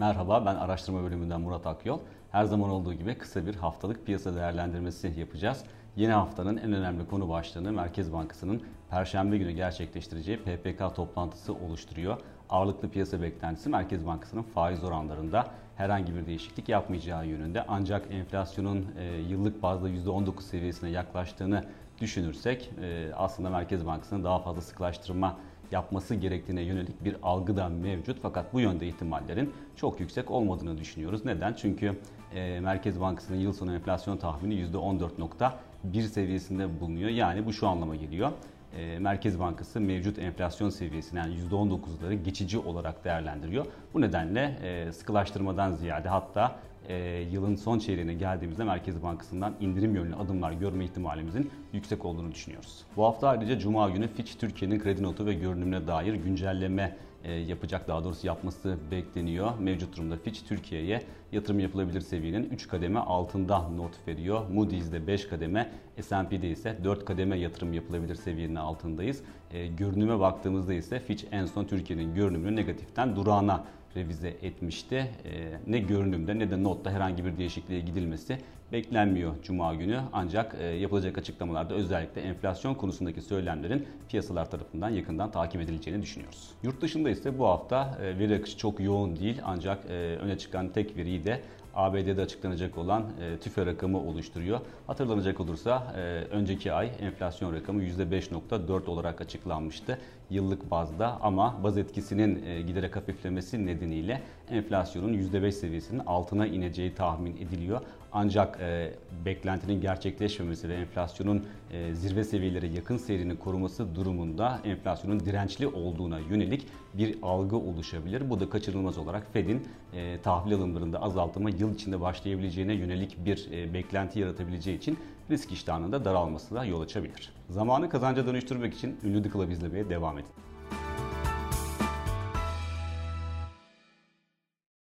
Merhaba ben araştırma bölümünden Murat Akyol. Her zaman olduğu gibi kısa bir haftalık piyasa değerlendirmesi yapacağız. Yeni haftanın en önemli konu başlığını Merkez Bankası'nın Perşembe günü gerçekleştireceği PPK toplantısı oluşturuyor. Ağırlıklı piyasa beklentisi Merkez Bankası'nın faiz oranlarında herhangi bir değişiklik yapmayacağı yönünde. Ancak enflasyonun e, yıllık bazda %19 seviyesine yaklaştığını düşünürsek e, aslında Merkez Bankası'nın daha fazla sıklaştırma yapması gerektiğine yönelik bir algı da mevcut. Fakat bu yönde ihtimallerin çok yüksek olmadığını düşünüyoruz. Neden? Çünkü e, Merkez Bankası'nın yıl sonu enflasyon tahmini %14.1 seviyesinde bulunuyor. Yani bu şu anlama geliyor. E, Merkez Bankası mevcut enflasyon seviyesini yani %19'ları geçici olarak değerlendiriyor. Bu nedenle e, sıkılaştırmadan ziyade hatta e, yılın son çeyreğine geldiğimizde Merkez Bankası'ndan indirim yönlü adımlar görme ihtimalimizin yüksek olduğunu düşünüyoruz. Bu hafta ayrıca Cuma günü Fitch Türkiye'nin kredi notu ve görünümüne dair güncelleme e, yapacak daha doğrusu yapması bekleniyor. Mevcut durumda Fitch Türkiye'ye yatırım yapılabilir seviyenin 3 kademe altında not veriyor. Moody's'de 5 kademe, S&P'de ise 4 kademe yatırım yapılabilir seviyenin altındayız. E, görünüme baktığımızda ise Fitch en son Türkiye'nin görünümünü negatiften durağına revize etmişti. E, ne görünümde ne de notta herhangi bir değişikliğe gidilmesi beklenmiyor Cuma günü. Ancak e, yapılacak açıklamalarda özellikle enflasyon konusundaki söylemlerin piyasalar tarafından yakından takip edileceğini düşünüyoruz. Yurt dışında ise bu hafta e, veri akışı çok yoğun değil ancak e, öne çıkan tek veriyi de ABD'de açıklanacak olan e, TÜFE rakamı oluşturuyor. Hatırlanacak olursa e, önceki ay enflasyon rakamı %5.4 olarak açıklanmıştı yıllık bazda ama baz etkisinin e, giderek hafiflemesi nedeniyle enflasyonun %5 seviyesinin altına ineceği tahmin ediliyor. Ancak e, beklentinin gerçekleşmemesi ve enflasyonun e, zirve seviyelere yakın seyrini koruması durumunda enflasyonun dirençli olduğuna yönelik bir algı oluşabilir. Bu da kaçırılmaz olarak Fed'in e, tahvil alımlarında azaltıma yıl içinde başlayabileceğine yönelik bir e, beklenti yaratabileceği için risk iştahının da daralmasına yol açabilir. Zamanı kazanca dönüştürmek için ünlü The Club izlemeye devam edin.